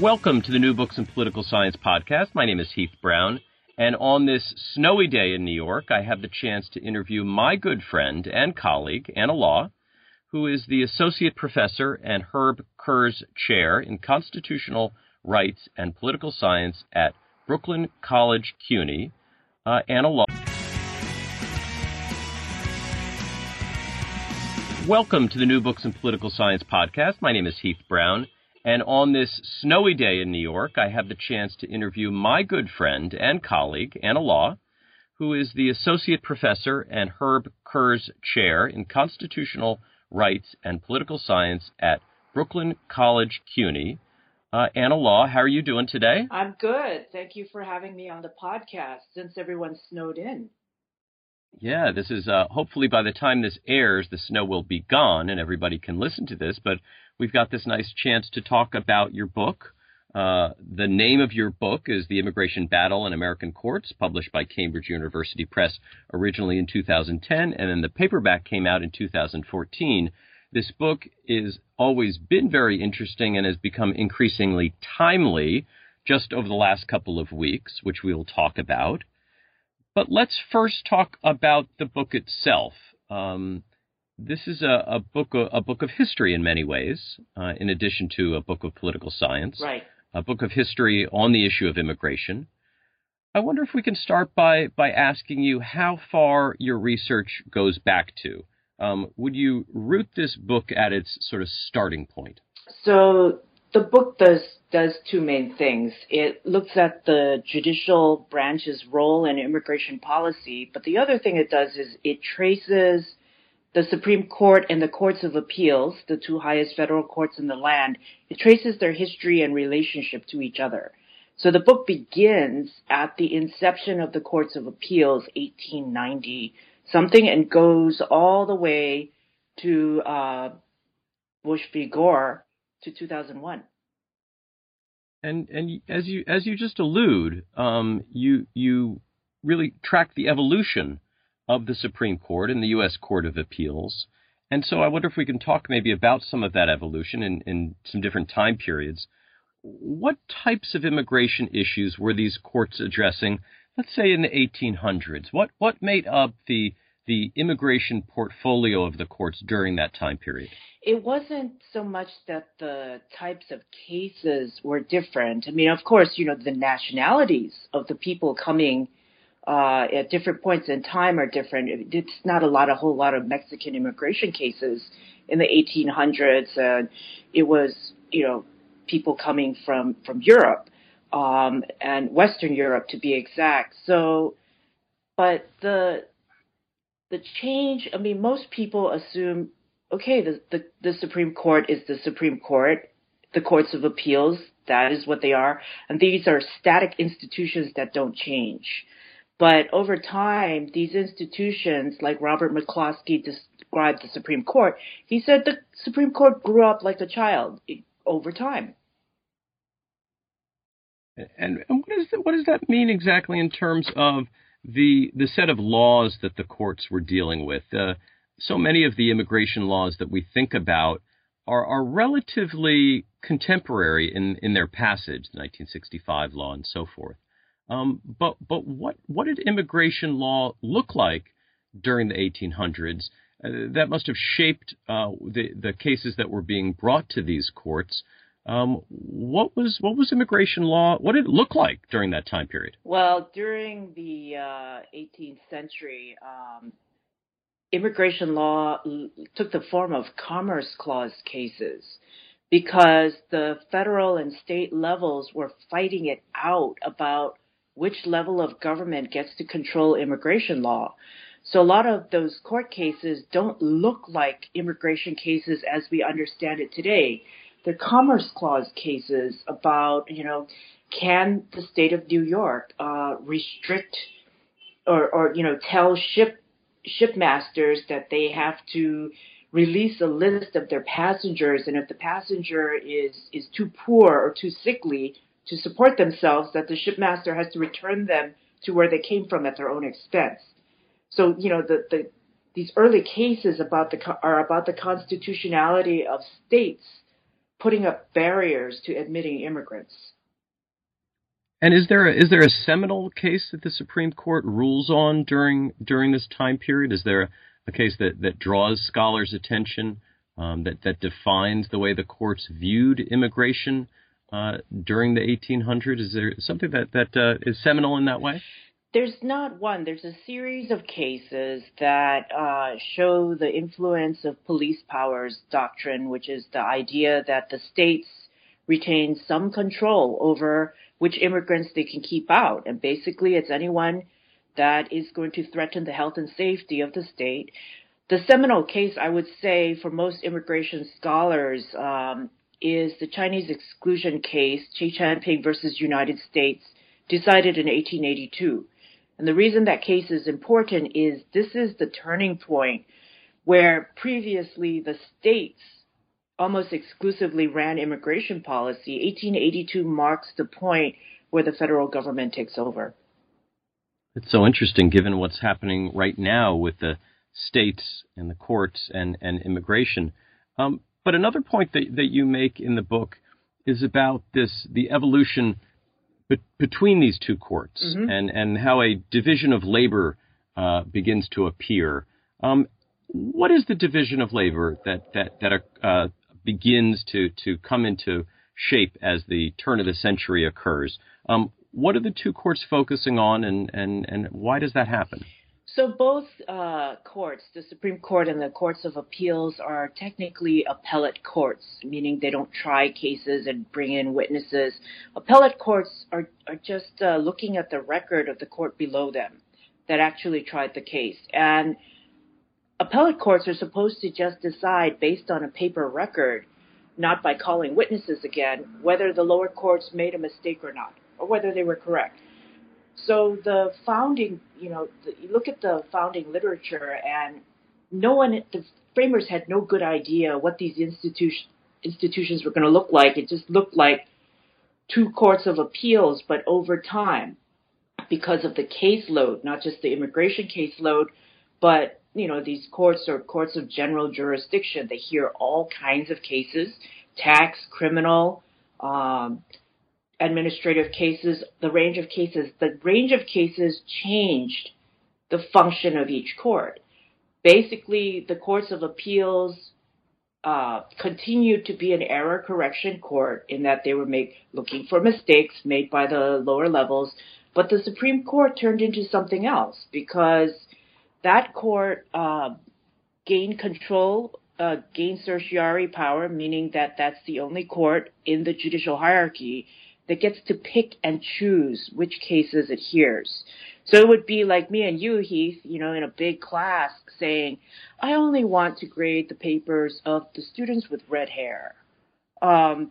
Welcome to the New Books in Political Science podcast. My name is Heath Brown, and on this snowy day in New York, I have the chance to interview my good friend and colleague, Anna Law, who is the Associate Professor and Herb Kurz Chair in Constitutional Rights and Political Science at Brooklyn College CUNY. Uh, Anna Law. Welcome to the New Books in Political Science podcast. My name is Heath Brown. And on this snowy day in New York, I have the chance to interview my good friend and colleague, Anna Law, who is the Associate Professor and Herb Kurz Chair in Constitutional Rights and Political Science at Brooklyn College CUNY. Uh, Anna Law, how are you doing today? I'm good. Thank you for having me on the podcast since everyone's snowed in. Yeah, this is uh, hopefully by the time this airs, the snow will be gone and everybody can listen to this. But we've got this nice chance to talk about your book. Uh, the name of your book is The Immigration Battle in American Courts, published by Cambridge University Press originally in 2010, and then the paperback came out in 2014. This book has always been very interesting and has become increasingly timely just over the last couple of weeks, which we will talk about. But let's first talk about the book itself. Um, this is a, a book a book of history in many ways, uh, in addition to a book of political science. Right. A book of history on the issue of immigration. I wonder if we can start by by asking you how far your research goes back to. Um, would you root this book at its sort of starting point? So the book does does two main things. It looks at the judicial branch's role in immigration policy, but the other thing it does is it traces the Supreme Court and the courts of appeals, the two highest federal courts in the land, it traces their history and relationship to each other. So the book begins at the inception of the courts of appeals, 1890 something, and goes all the way to uh, Bush v. Gore to 2001. And and as you as you just allude, um, you you really track the evolution of the Supreme Court and the U.S. Court of Appeals. And so I wonder if we can talk maybe about some of that evolution in, in some different time periods. What types of immigration issues were these courts addressing, let's say in the 1800s? What, what made up the, the immigration portfolio of the courts during that time period? It wasn't so much that the types of cases were different. I mean, of course, you know, the nationalities of the people coming uh, at different points in time are different. It's not a lot, a whole lot of Mexican immigration cases in the 1800s. and it was, you know, people coming from from Europe um, and Western Europe to be exact. So, but the the change. I mean, most people assume, okay, the the, the Supreme Court is the Supreme Court. The courts of appeals, that is what they are, and these are static institutions that don't change. But over time, these institutions, like Robert McCloskey described the Supreme Court, he said the Supreme Court grew up like a child over time. And, and what, is what does that mean exactly in terms of the the set of laws that the courts were dealing with? Uh, so many of the immigration laws that we think about are, are relatively contemporary in, in their passage, the 1965 law and so forth. Um, but but what what did immigration law look like during the 1800s? Uh, that must have shaped uh, the the cases that were being brought to these courts. Um, what was what was immigration law? What did it look like during that time period? Well, during the uh, 18th century, um, immigration law took the form of Commerce Clause cases because the federal and state levels were fighting it out about which level of government gets to control immigration law. So a lot of those court cases don't look like immigration cases as we understand it today. they're commerce clause cases about, you know, can the state of New York uh, restrict or, or, you know, tell ship shipmasters that they have to release a list of their passengers, and if the passenger is is too poor or too sickly to support themselves, that the shipmaster has to return them to where they came from at their own expense. So, you know, the, the these early cases about the are about the constitutionality of states putting up barriers to admitting immigrants. And is there a, is there a seminal case that the Supreme Court rules on during during this time period? Is there a, case that, that draws scholars' attention um, that that defines the way the courts viewed immigration uh, during the 1800s? Is there something that that uh, is seminal in that way? There's not one. There's a series of cases that uh, show the influence of police powers doctrine, which is the idea that the states retain some control over which immigrants they can keep out. And basically, it's anyone that is going to threaten the health and safety of the state. The seminal case, I would say, for most immigration scholars, um, is the Chinese exclusion case, Chae Chan Ping versus United States, decided in 1882. And the reason that case is important is this is the turning point where previously the states almost exclusively ran immigration policy. 1882 marks the point where the federal government takes over. It's so interesting given what's happening right now with the states and the courts and, and immigration. Um, but another point that, that you make in the book is about this the evolution be- between these two courts mm-hmm. and, and how a division of labor uh, begins to appear. Um, what is the division of labor that that that uh, begins to to come into shape as the turn of the century occurs? Um, what are the two courts focusing on, and, and, and why does that happen? So both uh, courts, the Supreme Court and the courts of appeals, are technically appellate courts, meaning they don't try cases and bring in witnesses. Appellate courts are are just uh, looking at the record of the court below them that actually tried the case, and appellate courts are supposed to just decide based on a paper record, not by calling witnesses again, whether the lower courts made a mistake or not or whether they were correct. So the founding, you know, the, you look at the founding literature, and no one, the framers had no good idea what these institution, institutions were going to look like. It just looked like two courts of appeals, but over time, because of the caseload, not just the immigration caseload, but you know these courts are courts of general jurisdiction. They hear all kinds of cases: tax, criminal, um, administrative cases, the range of cases, the range of cases changed the function of each court. Basically, the courts of appeals uh, continued to be an error correction court in that they were make, looking for mistakes made by the lower levels, but the Supreme Court turned into something else because that court uh, gained control, uh, gained certiorari power, meaning that that's the only court in the judicial hierarchy that gets to pick and choose which cases it hears. So it would be like me and you, Heath, you know, in a big class saying, I only want to grade the papers of the students with red hair. Um,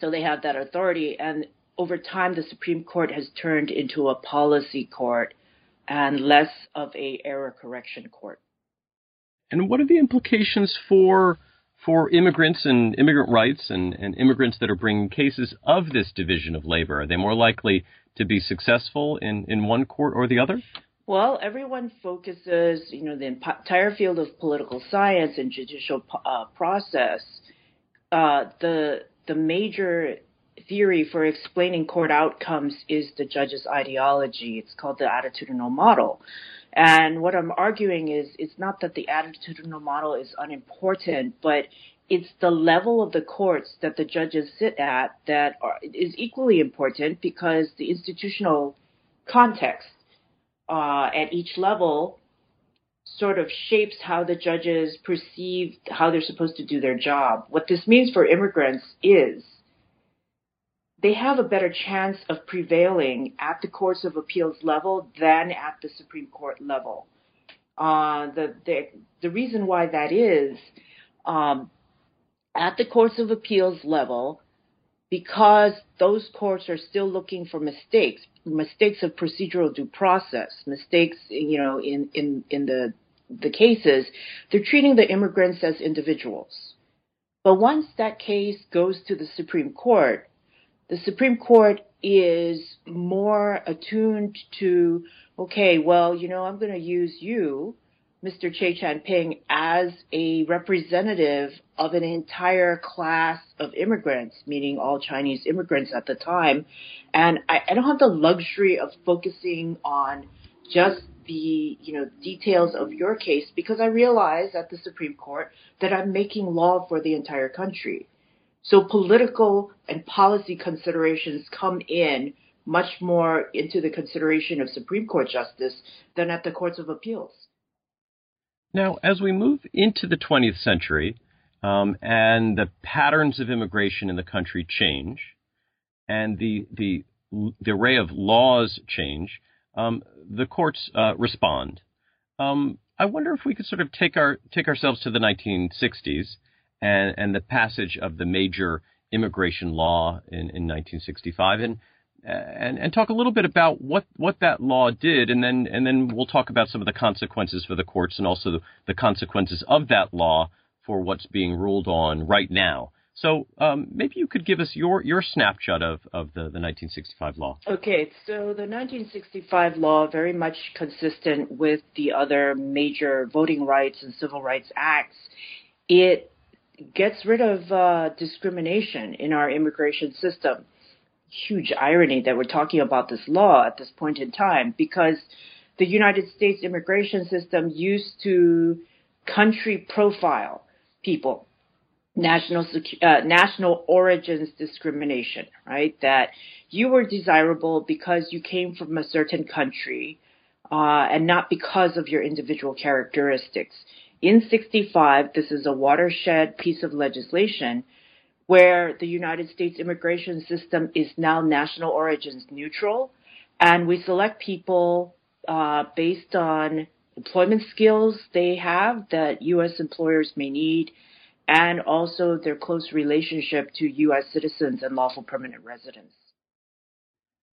so they have that authority. And over time, the Supreme Court has turned into a policy court and less of a error correction court. And what are the implications for for immigrants and immigrant rights and, and immigrants that are bringing cases of this division of labor? Are they more likely to be successful in, in one court or the other? Well, everyone focuses, you know, the entire field of political science and judicial uh, process. Uh, the the major theory for explaining court outcomes is the judge's ideology. It's called the attitudinal model. And what I'm arguing is it's not that the attitudinal model is unimportant, but it's the level of the courts that the judges sit at that are, is equally important because the institutional context uh, at each level sort of shapes how the judges perceive how they're supposed to do their job. What this means for immigrants is they have a better chance of prevailing at the courts of appeals level than at the Supreme Court level. Uh, the, the the reason why that is, um, at the courts of appeals level, because those courts are still looking for mistakes, mistakes of procedural due process, mistakes, you know, in, in, in the, the cases, they're treating the immigrants as individuals. But once that case goes to the Supreme Court, the Supreme Court is more attuned to, okay, well, you know, I'm going to use you Mr. Chae Chan Ping as a representative of an entire class of immigrants, meaning all Chinese immigrants at the time. And I, I don't have the luxury of focusing on just the you know details of your case because I realize at the Supreme Court that I'm making law for the entire country. So political and policy considerations come in much more into the consideration of Supreme Court justice than at the courts of appeals. Now, as we move into the 20th century um, and the patterns of immigration in the country change, and the the the array of laws change, um, the courts uh, respond. Um, I wonder if we could sort of take our take ourselves to the 1960s and, and the passage of the major immigration law in, in 1965, and and, and talk a little bit about what, what that law did, and then and then we'll talk about some of the consequences for the courts and also the consequences of that law for what's being ruled on right now. So um, maybe you could give us your, your snapshot of, of the, the 1965 law. Okay, so the 1965 law, very much consistent with the other major voting rights and civil rights acts, it gets rid of uh, discrimination in our immigration system huge irony that we're talking about this law at this point in time because the United States immigration system used to country profile people, national uh, national origins discrimination, right? That you were desirable because you came from a certain country uh, and not because of your individual characteristics. In 65, this is a watershed piece of legislation where the United States immigration system is now national origins neutral, and we select people uh, based on employment skills they have that U.S. employers may need, and also their close relationship to U.S. citizens and lawful permanent residents.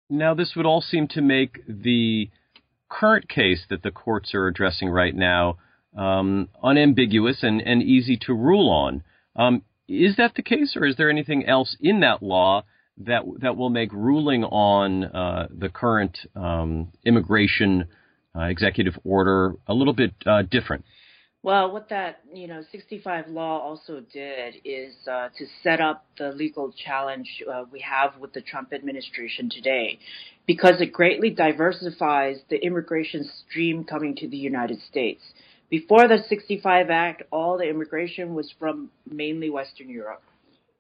Now, this would all seem to make the current case that the courts are addressing right now um, unambiguous and, and easy to rule on. Um, is that the case, or is there anything else in that law that that will make ruling on uh, the current um, immigration uh, executive order a little bit uh, different? Well, what that you know 65 law also did is uh, to set up the legal challenge uh, we have with the Trump administration today, because it greatly diversifies the immigration stream coming to the United States. Before the 65 Act, all the immigration was from mainly Western Europe.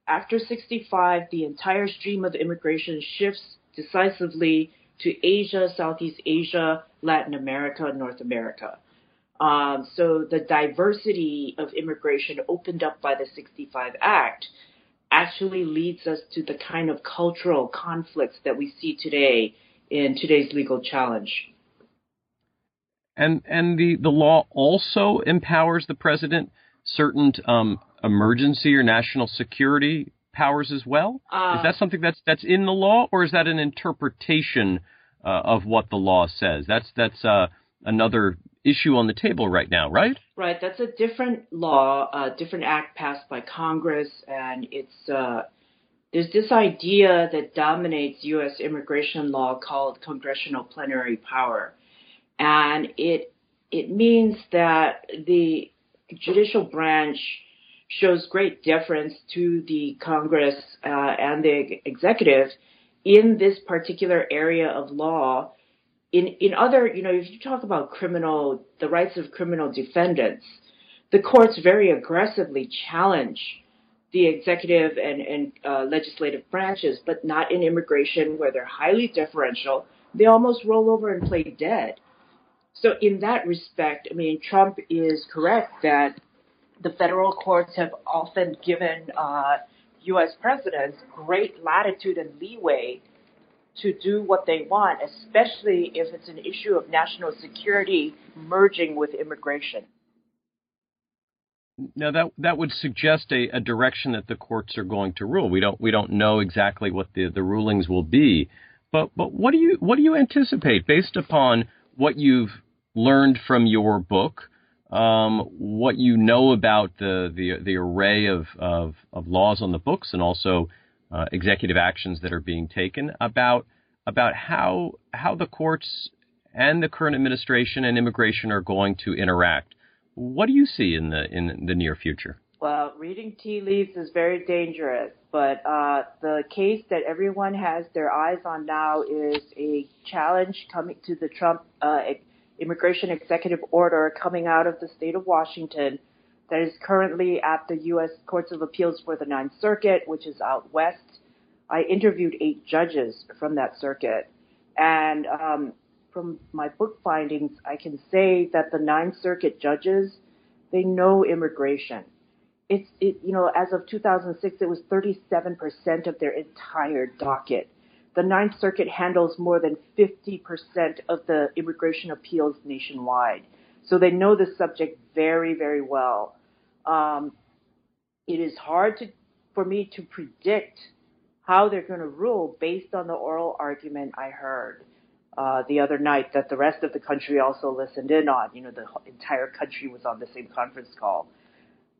After 65, the entire stream of immigration shifts decisively to Asia, Southeast Asia, Latin America, North America. Um, so the diversity of immigration opened up by the 65 Act actually leads us to the kind of cultural conflicts that we see today in today's legal challenge. And and the, the law also empowers the president certain um, emergency or national security powers as well. Uh, is that something that's that's in the law, or is that an interpretation uh, of what the law says? That's that's uh, another issue on the table right now, right? Right. That's a different law, a different act passed by Congress, and it's uh, there's this idea that dominates U.S. immigration law called congressional plenary power and it it means that the judicial branch shows great deference to the Congress uh, and the executive in this particular area of law. In in other, you know, if you talk about criminal, the rights of criminal defendants, the courts very aggressively challenge the executive and, and uh, legislative branches, but not in immigration where they're highly deferential. They almost roll over and play dead. So in that respect, I mean, Trump is correct that the federal courts have often given uh, U.S. presidents great latitude and leeway to do what they want, especially if it's an issue of national security merging with immigration. Now that that would suggest a, a direction that the courts are going to rule. We don't we don't know exactly what the, the rulings will be, but but what do you what do you anticipate based upon what you've learned from your book, um, what you know about the the, the array of, of, of laws on the books, and also uh, executive actions that are being taken about about how how the courts and the current administration and immigration are going to interact. What do you see in the in the near future? Well, reading tea leaves is very dangerous, but uh, the case that everyone has their eyes on now is a challenge coming to the Trump uh, immigration executive order coming out of the state of Washington that is currently at the U.S. Courts of Appeals for the Ninth Circuit, which is out west. I interviewed eight judges from that circuit, and um, from my book findings, I can say that the Ninth Circuit judges, they know immigration. It's, it, you know, as of 2006, it was 37% of their entire docket. The Ninth Circuit handles more than 50% of the immigration appeals nationwide. So they know the subject very, very well. Um, it is hard to, for me to predict how they're going to rule based on the oral argument I heard uh, the other night that the rest of the country also listened in on. You know, the entire country was on the same conference call.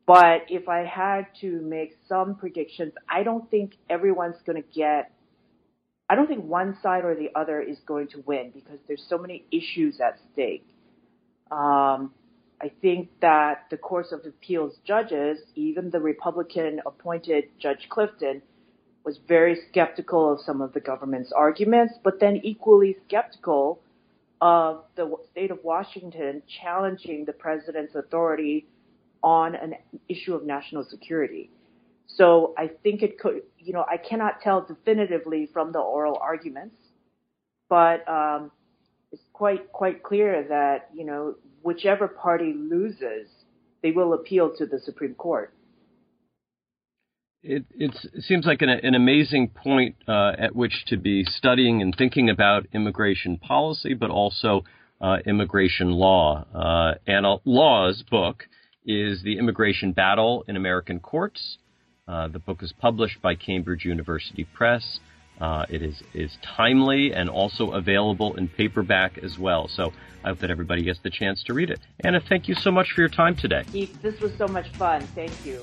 But if I had to make some predictions, I don't think everyone's going to get, I don't think one side or the other is going to win because there's so many issues at stake. Um, I think that the Court of Appeals judges, even the Republican appointed Judge Clifton, was very skeptical of some of the government's arguments, but then equally skeptical of the state of Washington challenging the president's authority on an issue of national security. So I think it could, you know, I cannot tell definitively from the oral arguments, but um, it's quite quite clear that you know whichever party loses, they will appeal to the Supreme Court. It, it seems like an, an amazing point uh, at which to be studying and thinking about immigration policy, but also uh, immigration law. Uh, Anna Law's book is The Immigration Battle in American Courts. Uh, the book is published by Cambridge University Press. Uh, it is, is timely and also available in paperback as well. So I hope that everybody gets the chance to read it. Anna, thank you so much for your time today. Heath, this was so much fun. Thank you.